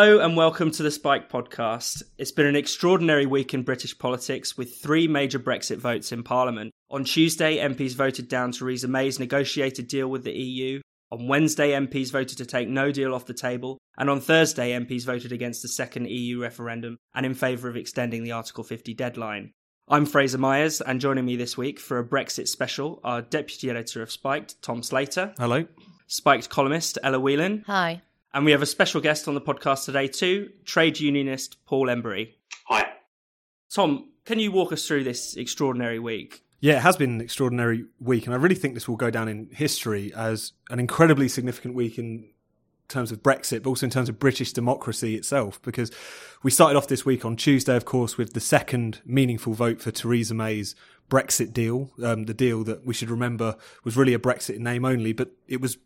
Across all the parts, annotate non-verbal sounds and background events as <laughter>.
Hello and welcome to the Spiked podcast. It's been an extraordinary week in British politics with three major Brexit votes in Parliament. On Tuesday, MPs voted down Theresa May's negotiated deal with the EU. On Wednesday, MPs voted to take no deal off the table. And on Thursday, MPs voted against the second EU referendum and in favour of extending the Article 50 deadline. I'm Fraser Myers, and joining me this week for a Brexit special are Deputy Editor of Spiked, Tom Slater. Hello. Spiked columnist, Ella Whelan. Hi. And we have a special guest on the podcast today too, trade unionist Paul Embery. Hi. Tom, can you walk us through this extraordinary week? Yeah, it has been an extraordinary week, and I really think this will go down in history as an incredibly significant week in terms of Brexit, but also in terms of British democracy itself, because we started off this week on Tuesday, of course, with the second meaningful vote for Theresa May's Brexit deal, um, the deal that we should remember was really a Brexit name only, but it was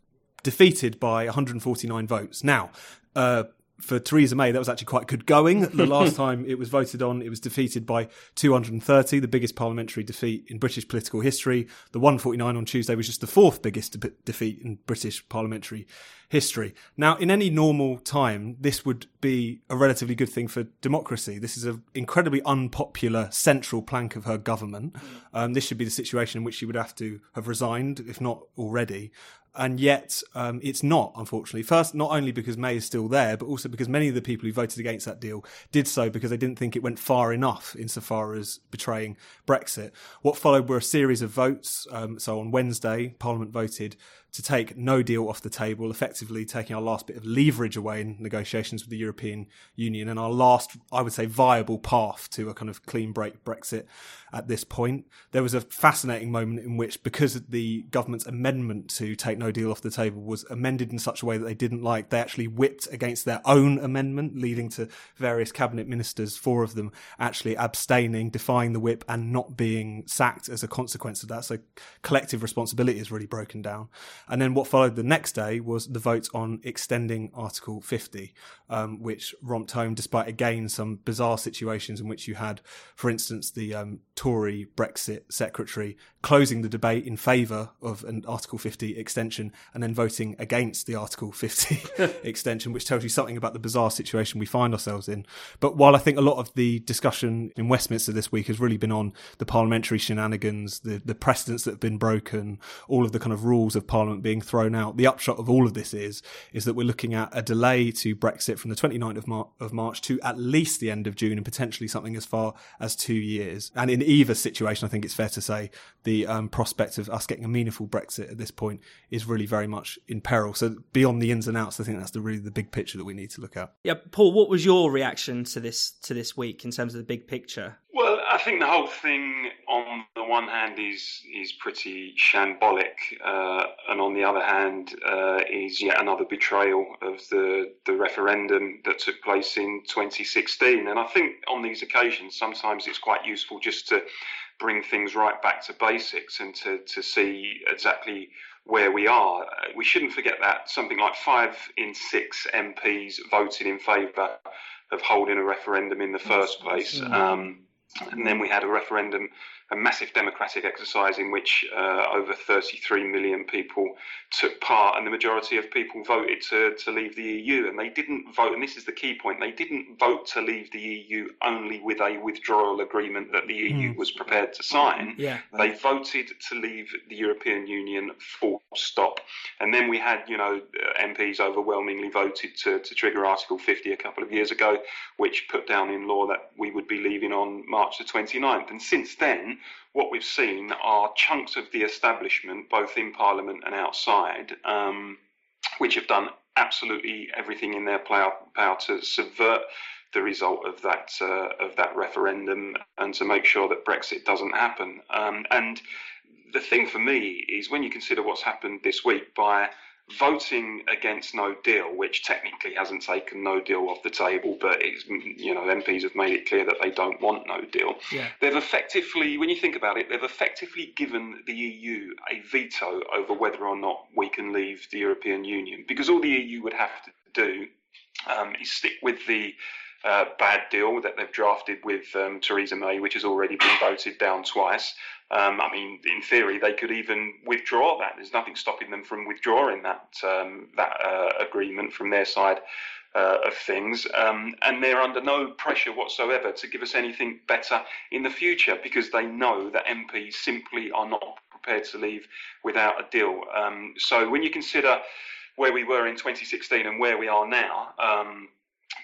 defeated by 149 votes. Now, uh, for Theresa May, that was actually quite good going. The <laughs> last time it was voted on, it was defeated by 230, the biggest parliamentary defeat in British political history. The 149 on Tuesday was just the fourth biggest de- defeat in British parliamentary history. Now, in any normal time, this would be a relatively good thing for democracy. This is an incredibly unpopular central plank of her government. Um, this should be the situation in which she would have to have resigned, if not already and yet um, it's not, unfortunately. First, not only because May is still there, but also because many of the people who voted against that deal did so because they didn't think it went far enough insofar as betraying Brexit. What followed were a series of votes. Um, so on Wednesday, Parliament voted to take no deal off the table, effectively taking our last bit of leverage away in negotiations with the European Union and our last, I would say, viable path to a kind of clean break Brexit at this point. There was a fascinating moment in which, because the government's amendment to take no deal off the table was amended in such a way that they didn't like, they actually whipped against their own amendment, leading to various cabinet ministers, four of them actually abstaining, defying the whip, and not being sacked as a consequence of that. So collective responsibility is really broken down. And then what followed the next day was the vote on extending Article 50, um, which romped home despite again some bizarre situations in which you had, for instance, the um, Tory Brexit secretary closing the debate in favour of an Article 50 extension and then voting against the Article 50 <laughs> extension, which tells you something about the bizarre situation we find ourselves in. But while I think a lot of the discussion in Westminster this week has really been on the parliamentary shenanigans, the, the precedents that have been broken, all of the kind of rules of Parliament being thrown out, the upshot of all of this is, is that we're looking at a delay to Brexit from the 29th of, Mar- of March to at least the end of June and potentially something as far as two years. And in either situation, I think it's fair to say the um, prospect of us getting a meaningful Brexit at this point is really very much in peril. So beyond the ins and outs, I think that's the really the big picture that we need to look at. Yeah, Paul, what was your reaction to this to this week in terms of the big picture? Well, I think the whole thing, on the one hand, is is pretty shambolic, uh, and on the other hand, uh, is yet another betrayal of the the referendum that took place in 2016. And I think on these occasions, sometimes it's quite useful just to bring things right back to basics and to to see exactly where we are. We shouldn't forget that something like five in six MPs voted in favour of holding a referendum in the first place. Um, and then we had a referendum, a massive democratic exercise in which uh, over 33 million people took part, and the majority of people voted to, to leave the EU. And they didn't vote, and this is the key point, they didn't vote to leave the EU only with a withdrawal agreement that the EU mm. was prepared to sign. Yeah. They voted to leave the European Union full stop. And then we had, you know, MPs overwhelmingly voted to, to trigger Article 50 a couple of years ago, which put down in law that we would be leaving on March the 29th. And since then, what we've seen are chunks of the establishment, both in Parliament and outside, um, which have done absolutely everything in their power, to subvert the result of that uh, of that referendum and to make sure that Brexit doesn't happen. Um, and the thing for me is when you consider what's happened this week by voting against no deal, which technically hasn't taken no deal off the table, but it's, you know MPs have made it clear that they don't want no deal. Yeah. They've effectively, when you think about it, they've effectively given the EU a veto over whether or not we can leave the European Union, because all the EU would have to do um, is stick with the uh, bad deal that they've drafted with um, Theresa May, which has already been voted down twice. Um, I mean, in theory, they could even withdraw that. There's nothing stopping them from withdrawing that um, that uh, agreement from their side uh, of things, um, and they're under no pressure whatsoever to give us anything better in the future because they know that MPs simply are not prepared to leave without a deal. Um, so when you consider where we were in 2016 and where we are now.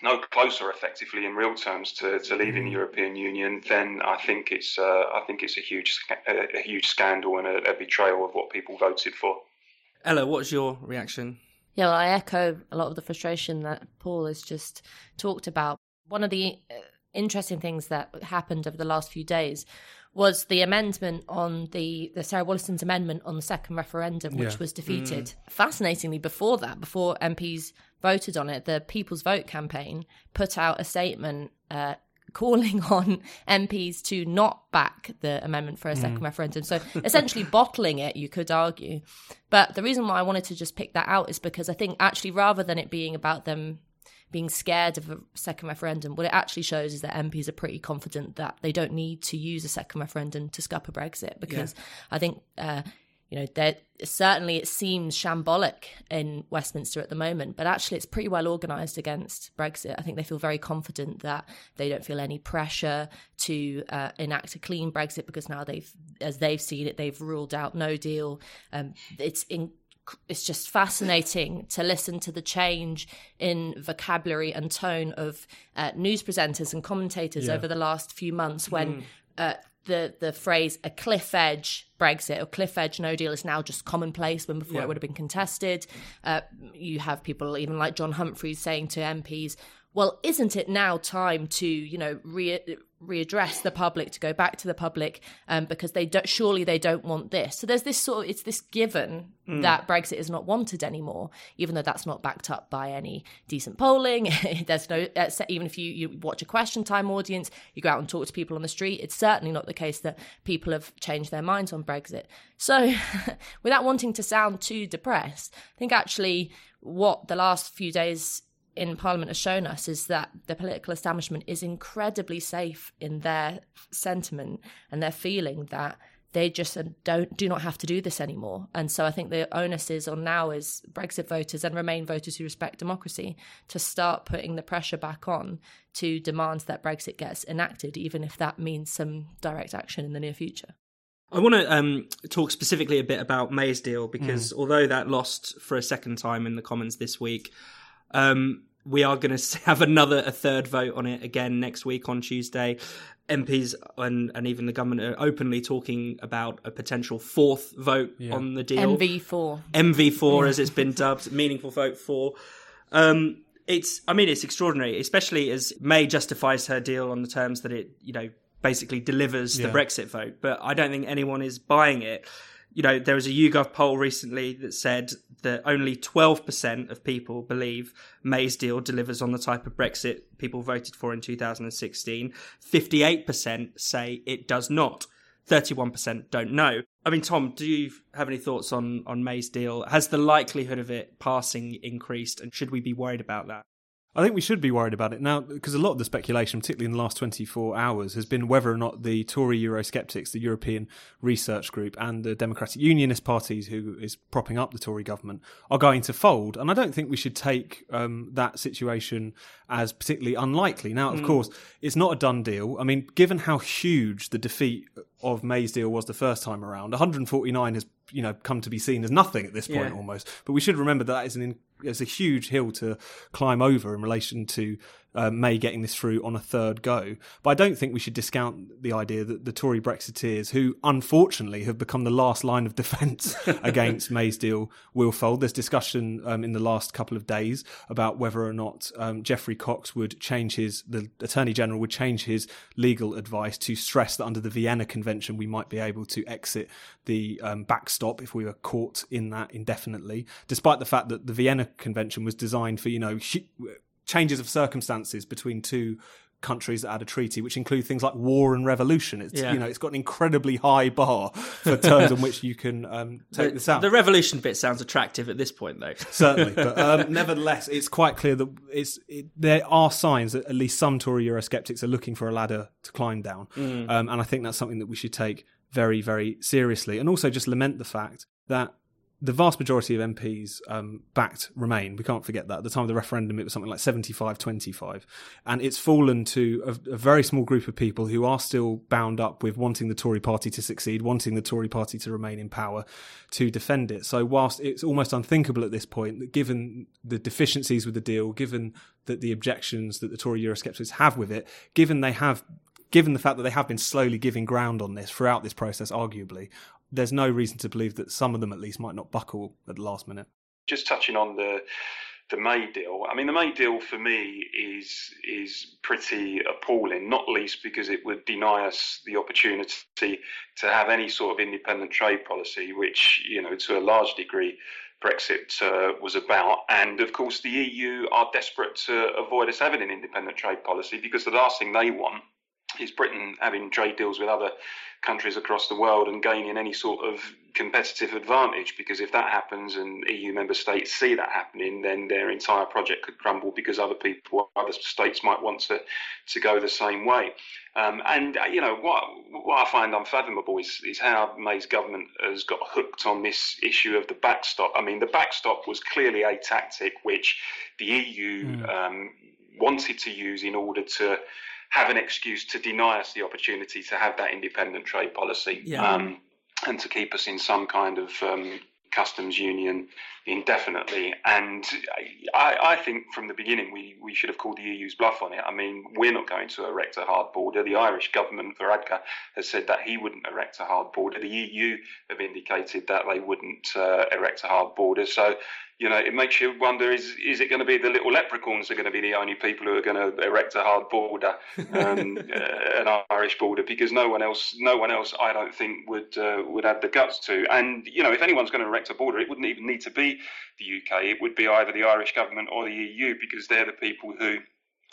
No closer, effectively, in real terms, to, to leaving the mm. European Union, then I think it's uh, I think it's a huge a, a huge scandal and a, a, betrayal of what people voted for. Ella, what's your reaction? Yeah, well, I echo a lot of the frustration that Paul has just talked about. One of the uh, interesting things that happened over the last few days was the amendment on the the Sarah Wollaston's amendment on the second referendum, which yeah. was defeated. Mm. Fascinatingly, before that, before MPs voted on it, the People's Vote campaign put out a statement uh, calling <laughs> on MPs to not back the amendment for a second mm. referendum. So essentially <laughs> bottling it, you could argue. But the reason why I wanted to just pick that out is because I think actually rather than it being about them being scared of a second referendum, what it actually shows is that MPs are pretty confident that they don't need to use a second referendum to scupper Brexit because yeah. I think. Uh, you know, there certainly it seems shambolic in Westminster at the moment, but actually it's pretty well organised against Brexit. I think they feel very confident that they don't feel any pressure to uh, enact a clean Brexit because now they've, as they've seen it, they've ruled out no deal. Um, it's in it's just fascinating to listen to the change in vocabulary and tone of uh, news presenters and commentators yeah. over the last few months when mm. uh, the the phrase a cliff edge Brexit or cliff edge no deal is now just commonplace when before yeah. it would have been contested. Uh, you have people even like John Humphrys saying to MPs, well, isn't it now time to, you know, re- readdress the public, to go back to the public, um, because they don't, surely they don't want this. So there's this sort of, it's this given mm. that Brexit is not wanted anymore, even though that's not backed up by any decent polling. <laughs> there's no, uh, even if you, you watch a question time audience, you go out and talk to people on the street, it's certainly not the case that people have changed their minds on Brexit. So <laughs> without wanting to sound too depressed, I think actually what the last few days in Parliament has shown us is that the political establishment is incredibly safe in their sentiment and their feeling that they just don't do not have to do this anymore. And so I think the onus is on now is Brexit voters and Remain voters who respect democracy to start putting the pressure back on to demand that Brexit gets enacted, even if that means some direct action in the near future. I want to um, talk specifically a bit about May's deal because mm. although that lost for a second time in the Commons this week, um, we are going <laughs> to have another a third vote on it again next week on Tuesday. MPs and, and even the government are openly talking about a potential fourth vote yeah. on the deal. MV4. MV4, yeah. as it's been dubbed, <laughs> meaningful vote for. Um, it's, I mean, it's extraordinary, especially as May justifies her deal on the terms that it, you know, basically delivers yeah. the Brexit vote. But I don't think anyone is buying it you know, there was a YouGov poll recently that said that only 12% of people believe May's deal delivers on the type of Brexit people voted for in 2016. 58% say it does not. 31% don't know. I mean, Tom, do you have any thoughts on, on May's deal? Has the likelihood of it passing increased and should we be worried about that? I think we should be worried about it now because a lot of the speculation, particularly in the last 24 hours, has been whether or not the Tory Eurosceptics, the European Research Group, and the Democratic Unionist parties, who is propping up the Tory government, are going to fold. And I don't think we should take um, that situation as particularly unlikely. Now, of mm. course, it's not a done deal. I mean, given how huge the defeat of May's deal was the first time around, 149 has you know come to be seen as nothing at this point yeah. almost. But we should remember that, that is an it's a huge hill to climb over in relation to uh, May getting this through on a third go. But I don't think we should discount the idea that the Tory Brexiteers, who unfortunately have become the last line of defence <laughs> against May's deal, will fold. There's discussion um, in the last couple of days about whether or not um, Geoffrey Cox would change his, the Attorney General would change his legal advice to stress that under the Vienna Convention we might be able to exit the um, backstop if we were caught in that indefinitely, despite the fact that the Vienna Convention was designed for, you know, changes of circumstances between two countries that had a treaty, which include things like war and revolution. It's Yeah. you know it's got an incredibly high bar for terms on which you can um, <laughs> take The, this out. the revolution bit sounds attractive at this point, though. <laughs> Certainly, but um, nevertheless, it's quite clear that it's it, there are signs that at least some Tory Eurosceptics are looking for a ladder to climb down, um, and I think that's something that we should take very, very seriously, and also just lament the fact that the vast majority of MPs um, backed Remain. We can't forget that. At the time of the referendum, it was something like 75 25. And it's fallen to a, a very small group of people who are still bound up with wanting the Tory party to succeed, wanting the Tory party to remain in power to defend it. So, whilst it's almost unthinkable at this point that given the deficiencies with the deal, given that the objections that the Tory Eurosceptics have with it, given they have given the fact that they have been slowly giving ground on this throughout this process, arguably, there's no reason to believe that some of them at least might not buckle at the last minute. Just touching on the the May deal. I mean, the May deal for me is is pretty appalling. Not least because it would deny us the opportunity to have any sort of independent trade policy, which you know to a large degree Brexit uh, was about. And of course, the EU are desperate to avoid us having an independent trade policy because the last thing they want is Britain having trade deals with other countries across the world and gaining any sort of competitive advantage. Because if that happens and EU member states see that happening, then their entire project could crumble because other people, other states might want to, to go the same way. Um, and uh, you know what what I find unfathomable is, is how May's government has got hooked on this issue of the backstop. I mean, the backstop was clearly a tactic which the EU um, wanted to use in order to have an excuse to deny us the opportunity to have that independent trade policy Yeah. um, and to keep us in some kind of um, customs union indefinitely. And I, I think from the beginning we, we should have called the EU's bluff on it. I mean, we're not going to erect a hard border. The Irish government, Varadkar, has said that he wouldn't erect a hard border. The EU have indicated that they wouldn't uh, erect a hard border. So you know, it makes you wonder: is is it going to be the little leprechauns are going to be the only people who are going to erect a hard border, um, <laughs> uh, an Irish border? Because no one else, no one else, I don't think would uh, would have the guts to. And you know, if anyone's going to erect a border, it wouldn't even need to be the UK. It would be either the Irish government or the EU, because they're the people who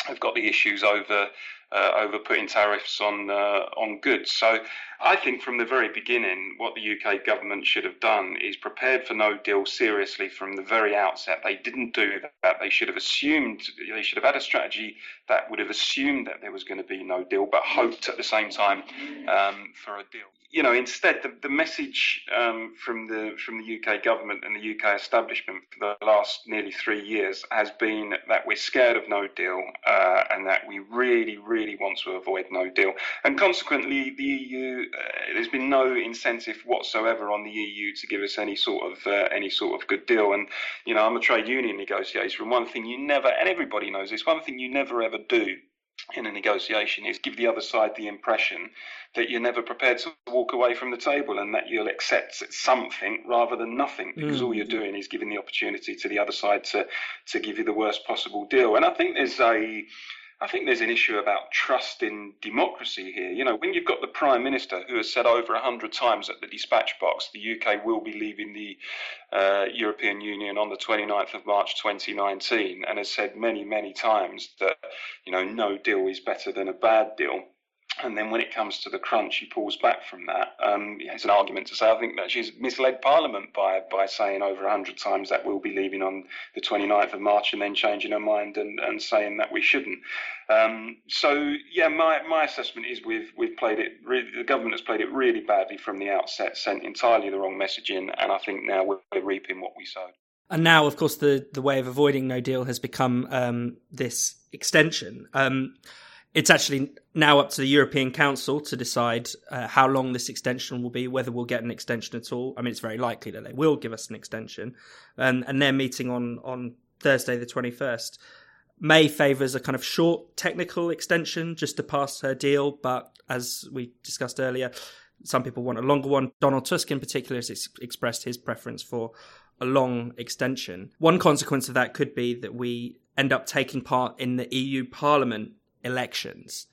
have got the issues over uh, over putting tariffs on uh, on goods. So I think from the very beginning, what the UK government should have done is prepared for no deal seriously from the very outset. They didn't do that. They should have assumed they should have had a strategy that would have assumed that there was going to be no deal, but hoped at the same time um, for a deal. You know, instead, the, the message um, from the from the UK government and the UK establishment for the last nearly three years has been that we're scared of no deal uh, and that we really, really want to avoid no deal. And consequently, the EU, uh, there's been no incentive whatsoever on the EU to give us any sort of uh, any sort of good deal. And you know, I'm a trade union negotiator, and one thing you never, and everybody knows this, one thing you never ever do in a negotiation is give the other side the impression that you're never prepared to walk away from the table and that you'll accept something rather than nothing because all mm. you're doing is giving the opportunity to the other side to to give you the worst possible deal. And i think there's a I think there's an issue about trust in democracy here. You know, when you've got the Prime Minister who has said over a hundred times at the dispatch box the UK will be leaving the uh, European Union on the 29th of March 2019 and has said many, many times that, you know, no deal is better than a bad deal. And then when it comes to the crunch, she pulls back from that. Um, it's an argument to say I think that she's misled Parliament by by saying over a hundred times that we'll be leaving on the 29th of March and then changing her mind and, and saying that we shouldn't. Um, so yeah, my, my assessment is we've we've played it. The government has played it really badly from the outset, sent entirely the wrong messaging, and I think now we're, we're reaping what we sowed. And now, of course, the, the way of avoiding no deal has become um, this extension. It's actually now up to the European Council to decide uh, how long this extension will be, whether we'll get an extension at all. I mean, it's very likely that they will give us an extension. And they're meeting on, on Thursday, the 21st. May favours a kind of short technical extension just to pass her deal, but as we discussed earlier, some people want a longer one. Donald Tusk, in particular, has ex- expressed his preference for a long extension. One consequence of that could be that we end up taking part in the EU Parliament elections.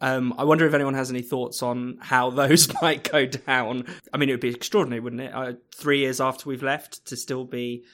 Um, I wonder if anyone has any thoughts on how <laughs> those <laughs> might go down. I mean, it would be extraordinary, wouldn't it? Uh, three years after we've left to still be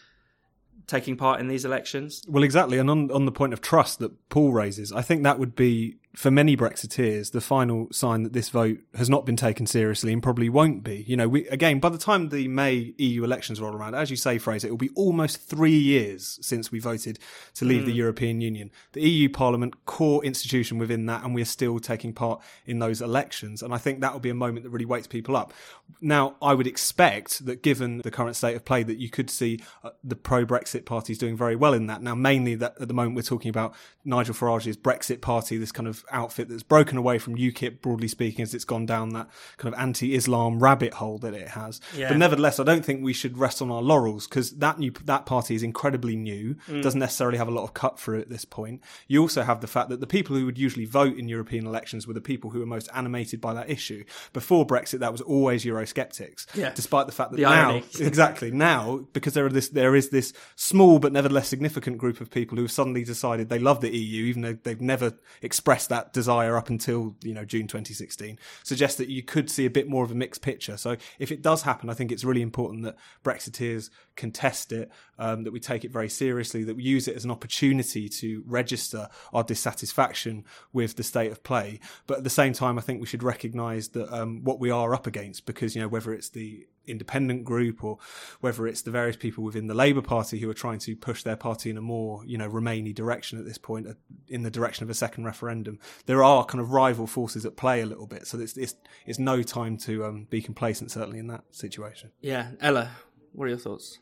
taking part in these elections. Well, exactly. And on, on the point of trust that Paul raises, I think that would be for many Brexiteers, the final sign that this vote has not been taken seriously and probably won't be. You know, we, again, by the time the May EU elections roll around, as you say, Fraser, it will be almost three years since we voted to leave mm. the European Union. The EU Parliament, core institution within that, and we are still taking part in those elections. And I think that will be a moment that really wakes people up. Now, I would expect that given the current state of play, that you could see uh, the pro-Brexit parties doing very well in that. Now, mainly that at the moment we're talking about Nigel Farage's Brexit party, this kind of outfit that's broken away from UKIP, broadly speaking, as it's gone down that kind of anti-Islam rabbit hole that it has. Yeah. But nevertheless, I don't think we should rest on our laurels because that new that party is incredibly new, mm. doesn't necessarily have a lot of cut through at this point. You also have the fact that the people who would usually vote in European elections were the people who were most animated by that issue. Before Brexit, that was always Eurosceptics. Yeah. Despite the fact that the now, <laughs> exactly now, because there are this, there is this small but nevertheless significant group of people who have suddenly decided they love the EU, even though they've never expressed that desire up until you know June 2016, suggests that you could see a bit more of a mixed picture. So if it does happen, I think it's really important that Brexiteers contest it, um, that we take it very seriously, that we use it as an opportunity to register our dissatisfaction with the state of play. But at the same time, I think we should recognise that um, what we are up against, because you know whether it's the independent group or whether it's the various people within the Labour Party who are trying to push their party in a more, you know, Remainy direction at this point, uh, in the direction of a second referendum. There are kind of rival forces at play a little bit. So it's, it's, it's no time to um, be complacent, certainly in that situation. Yeah. Ella, what are your thoughts?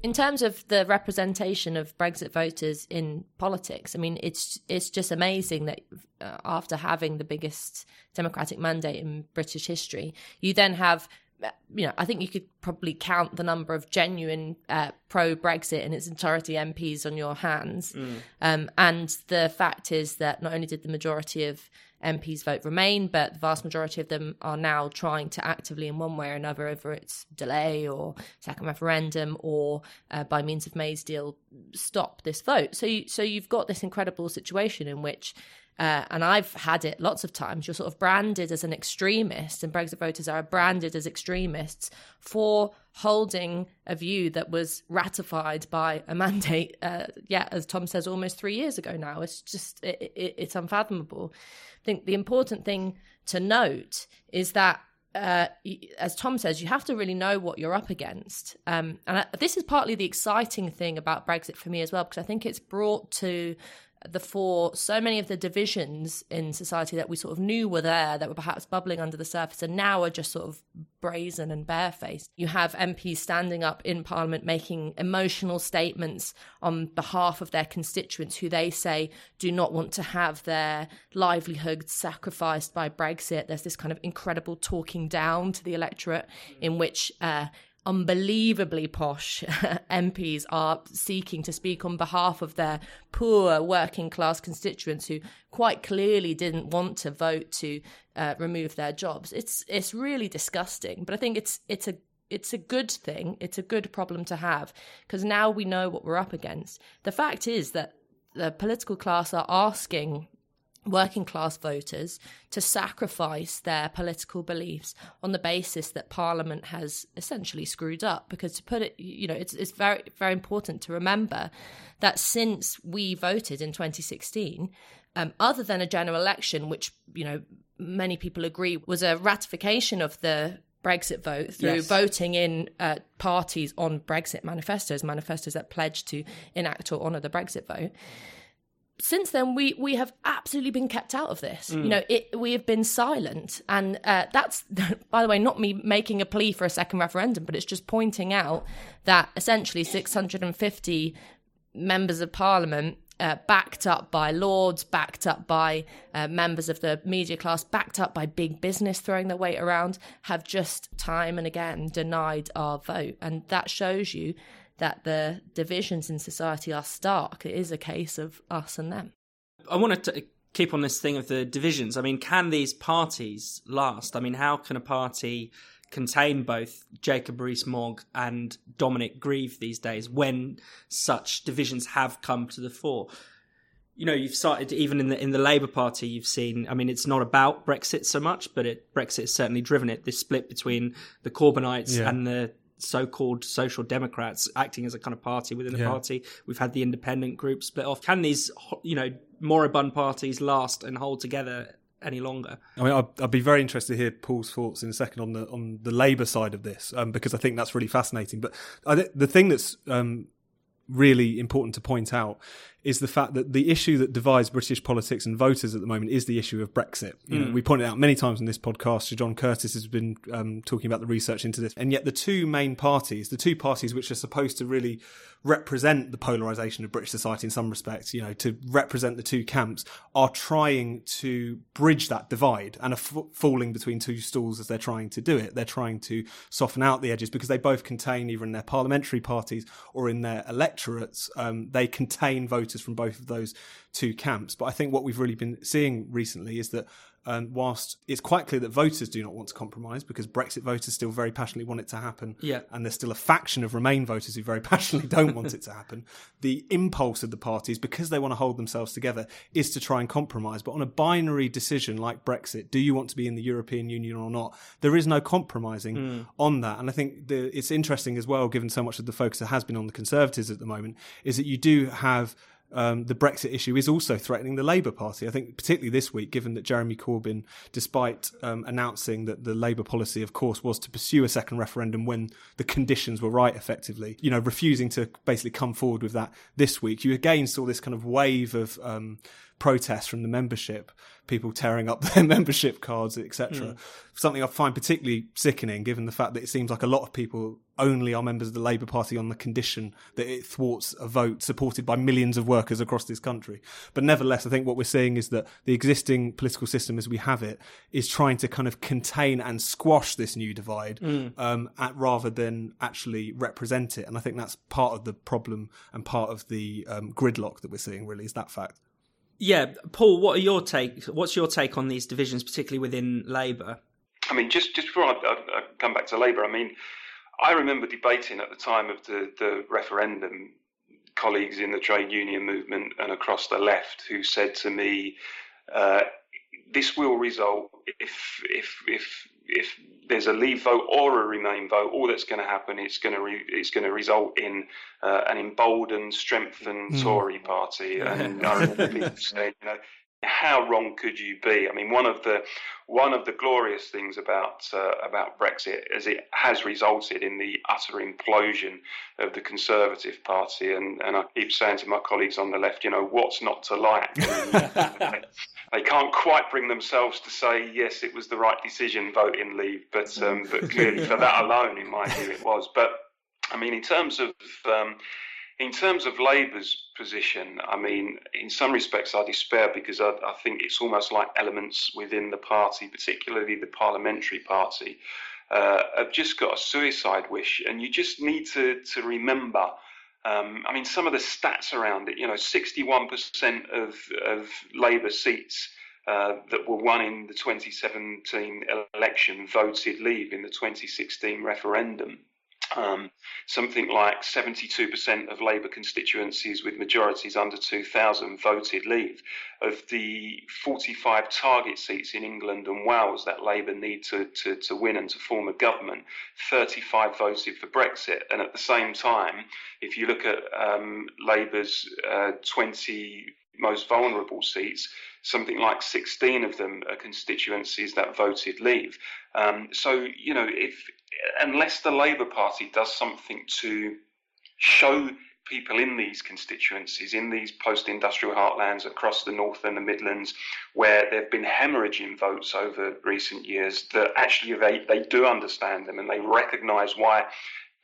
In terms of the representation of Brexit voters in politics, I mean, it's it's just amazing that uh, after having the biggest democratic mandate in British history, you then have you know, I think you could probably count the number of genuine uh, pro Brexit in its entirety MPs on your hands. Mm. Um, and the fact is that not only did the majority of MPs vote Remain, but the vast majority of them are now trying to actively, in one way or another, over its delay or second referendum or uh, by means of May's deal, stop this vote. So, you, so you've got this incredible situation in which uh, and I've had it lots of times. You're sort of branded as an extremist, and Brexit voters are branded as extremists for holding a view that was ratified by a mandate. Uh, yeah, as Tom says, almost three years ago now. It's just it, it, it's unfathomable. I think the important thing to note is that. Uh, as Tom says, you have to really know what you're up against. Um, and I, this is partly the exciting thing about Brexit for me as well, because I think it's brought to the fore so many of the divisions in society that we sort of knew were there that were perhaps bubbling under the surface and now are just sort of brazen and barefaced. You have MPs standing up in Parliament making emotional statements on behalf of their constituents who they say do not want to have their livelihoods sacrificed by Brexit. There's this kind of incredible talking down to the electorate in which uh, unbelievably posh <laughs> MPs are seeking to speak on behalf of their poor working class constituents who quite clearly didn't want to vote to uh, remove their jobs. It's it's really disgusting, but I think it's it's a it's a good thing. It's a good problem to have because now we know what we're up against. The fact is that the political class are asking working class voters to sacrifice their political beliefs on the basis that parliament has essentially screwed up because to put it you know it's it's very very important to remember that since we voted in 2016 um, other than a general election which you know many people agree was a ratification of the Brexit vote through yes. voting in uh, parties on Brexit manifestos, manifestos that pledged to enact or honour the Brexit vote since then we we have absolutely been kept out of this mm. you know it, we have been silent and uh, that's <laughs> by the way not me making a plea for a second referendum but it's just pointing out that essentially 650 members of parliament uh, backed up by lords, backed up by uh, members of the media class, backed up by big business throwing their weight around, have just time and again denied our vote. And that shows you that the divisions in society are stark. It is a case of us and them. I want to keep on this thing of the divisions. I mean, can these parties last? I mean, how can a party contain both Jacob Rees-Mogg and Dominic Grieve these days when such divisions have come to the fore? You know, you've started even in the in the Labour Party. You've seen. I mean, it's not about Brexit so much, but it, Brexit has certainly driven it. This split between the Corbynites yeah. and the so-called social democrats acting as a kind of party within a yeah. party. We've had the independent group split off. Can these, you know, moribund parties last and hold together any longer. I mean, I'd, I'd, be very interested to hear Paul's thoughts in a second on the on the Labour side of this, um, because I think that's really fascinating. But I, the thing that's um, really important to point out is the fact that the issue that divides British politics and voters at the moment is the issue of Brexit. You mm. know, we pointed out many times in this podcast, Sir John Curtice has been um, talking about the research into this, and yet the two main parties, the two parties which are supposed to really represent the polarization of British society in some respects, you know, to represent the two camps, are trying to bridge that divide and are f- falling between two stools as they're trying to do it. They're trying to soften out the edges because they both contain, either in their parliamentary parties or in their electorates, um, they contain voters from both of those two camps. But I think what we've really been seeing recently is that um, whilst it's quite clear that voters do not want to compromise because Brexit voters still very passionately want it to happen, yeah. and there's still a faction of Remain voters who very <laughs> passionately don't want it to happen. The impulse of the parties, because they want to hold themselves together, is to try and compromise. But on a binary decision like Brexit, do you want to be in the European Union or not? There is no compromising mm. on that. And I think the, it's interesting as well, given so much of the focus that has been on the Conservatives at the moment, is that you do have um, the Brexit issue is also threatening the Labour Party. I think, particularly this week, given that Jeremy Corbyn, despite um, announcing that the Labour policy, of course, was to pursue a second referendum when the conditions were right, effectively, you know, refusing to basically come forward with that this week, you again saw this kind of wave of um, protests from the membership, people tearing up <laughs> their membership cards, etc. Mm. Something I find particularly sickening, given the fact that it seems like a lot of people only are members of the Labour Party on the condition that it thwarts a vote supported by millions of workers across this country. But nevertheless, I think what we're seeing is that the existing political system as we have it is trying to kind of contain and squash this new divide mm. um, at, rather than actually represent it. And I think that's part of the problem and part of the um, gridlock that we're seeing, really, is that fact. Yeah, Paul, what are your take? What's your take on these divisions, particularly within Labour? I mean, just just before I, I, come back to Labour, I mean, I remember debating at the time of the, the referendum, colleagues in the trade union movement and across the left who said to me, uh, "This will result if if if if there's a leave vote or a remain vote, all that's going to happen is going to re- it's going to result in uh, an emboldened, strengthened mm. Tory party." And <laughs> I remember people saying, "You know." how wrong could you be? I mean, one of the one of the glorious things about uh, about Brexit is it has resulted in the utter implosion of the Conservative Party, and, and I keep saying to my colleagues on the left, you know, what's not to like? <laughs> they can't quite bring themselves to say yes, it was the right decision voting leave, but um, but clearly for that alone, in my view, it was. But I mean, in terms of um, in terms of Labour's position, I mean, in some respects, I despair because I, I, think it's almost like elements within the party, particularly the parliamentary party, uh, have just got a suicide wish. And you just need to, to remember. Um, I mean, some of the stats around it, you know, 61% of, of Labour seats uh, that were won in the 2017 election voted leave in the 2016 referendum. Um, something like 72% of Labour constituencies with majorities under 2,000 voted leave. Of the 45 target seats in England and Wales that Labour need to, to, to win and to form a government, 35 voted for Brexit. And at the same time, if you look at um, Labour's uh, 20 most vulnerable seats, something like 16 of them are constituencies that voted leave. Um, so, you know, if unless the Labour Party does something to show people in these constituencies, in these post industrial heartlands across the North and the Midlands, where there have been hemorrhaging votes over recent years, that actually they, they do understand them and they recognise why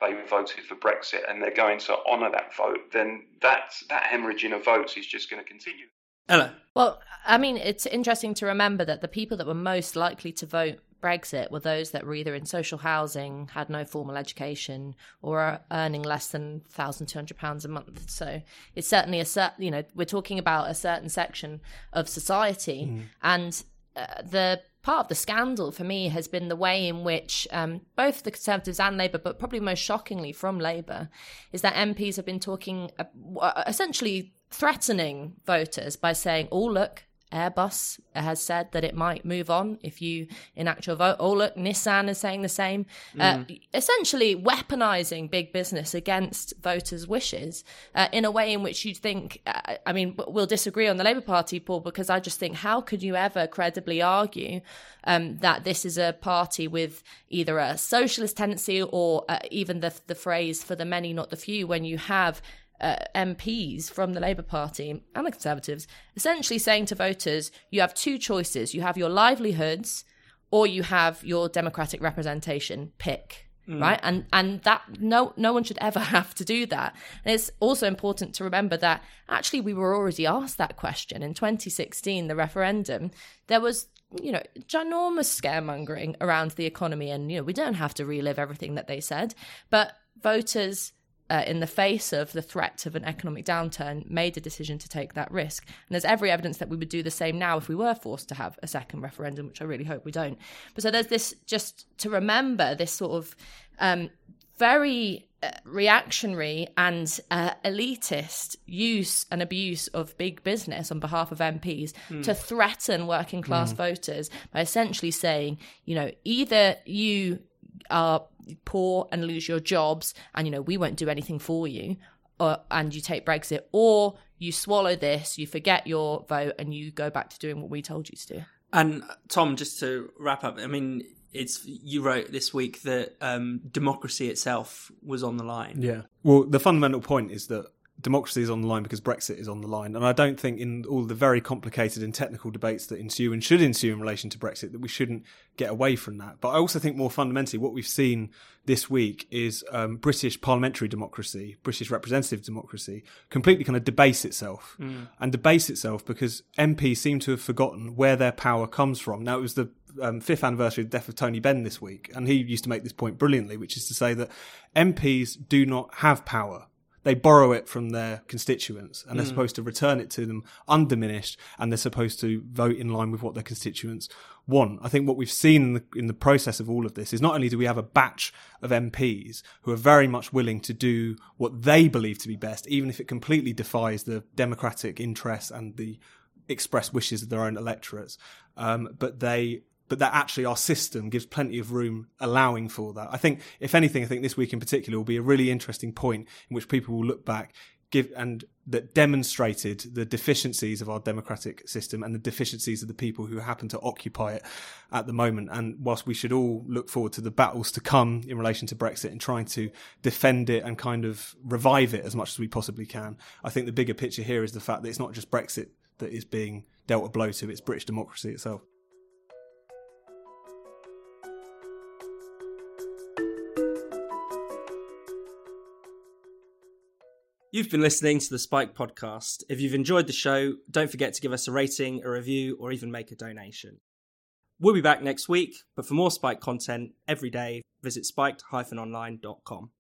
they voted for Brexit and they're going to honour that vote, then that, that hemorrhaging of votes is just going to continue. Ella. Well, I mean, it's interesting to remember that the people that were most likely to vote Brexit were those that were either in social housing, had no formal education, or are earning less than thousand two hundred pounds a month. So it's certainly a certain, you know, we're talking about a certain section of society, mm. and uh, the part of the scandal for me has been the way in which um, both the Conservatives and Labour, but probably most shockingly from Labour, is that MPs have been talking uh, essentially threatening voters by saying, "Oh, look, Airbus has said that it might move on if you enact your vote. Oh, look, Nissan is saying the same. Uh, mm. Uh, essentially, weaponizing big business against voters' wishes uh, in a way in which you'd think, uh, I mean, we'll disagree on the Labour Party, Paul, because I just think, how could you ever credibly argue um, that this is a party with either a socialist tendency or uh, even the, the phrase for the many, not the few, when you have uh, MPs from the Labour Party and the Conservatives essentially saying to voters, you have two choices. You have your livelihoods or you have your democratic representation. Pick. Mm. Right. And and that no no one should ever <laughs> have to do that. And it's also important to remember that actually we were already asked that question in 2016, the referendum. There was you know, ginormous scaremongering around the economy. And, you know, we don't have to relive everything that they said, but voters uh, in the face of the threat of an economic downturn, made a decision to take that risk. And there's every evidence that we would do the same now if we were forced to have a second referendum, which I really hope we don't. But so there's this just to remember this sort of um, very uh, reactionary and uh, elitist use and abuse of big business on behalf of MPs mm. to threaten working class mm. voters by essentially saying, you know, either you are poor and lose your jobs and you know we won't do anything for you or, and you take brexit or you swallow this you forget your vote and you go back to doing what we told you to do. And tom just to wrap up i mean it's you wrote this week that um, democracy itself was on the line. Yeah. Well the fundamental point is that democracy is on the line because Brexit is on the line. And I don't think in all the very complicated and technical debates that ensue and should ensue in relation to Brexit that we shouldn't get away from that. But I also think more fundamentally, what we've seen this week is um, British parliamentary democracy, British representative democracy, completely kind of debase itself mm. and debase itself because MPs seem to have forgotten where their power comes from. Now, it was the um, fifth anniversary of the death of Tony Benn this week, and he used to make this point brilliantly, which is to say that MPs do not have power they borrow it from their constituents and they're mm. supposed to return it to them undiminished and they're supposed to vote in line with what their constituents want. I think what we've seen in the, in the process of all of this is not only do we have a batch of MPs who are very much willing to do what they believe to be best, even if it completely defies the democratic interests and the expressed wishes of their own electorates, um, but they but that actually our system gives plenty of room allowing for that. I think, if anything, I think this week in particular will be a really interesting point in which people will look back give and that demonstrated the deficiencies of our democratic system and the deficiencies of the people who happen to occupy it at the moment. And whilst we should all look forward to the battles to come in relation to Brexit and trying to defend it and kind of revive it as much as we possibly can, I think the bigger picture here is the fact that it's not just Brexit that is being dealt a blow to, it's British democracy itself. You've been listening to the Spiked podcast. If you've enjoyed the show, don't forget to give us a rating, a review, or even make a donation. We'll be back next week, but for more Spiked content every day, visit spiked-online.com.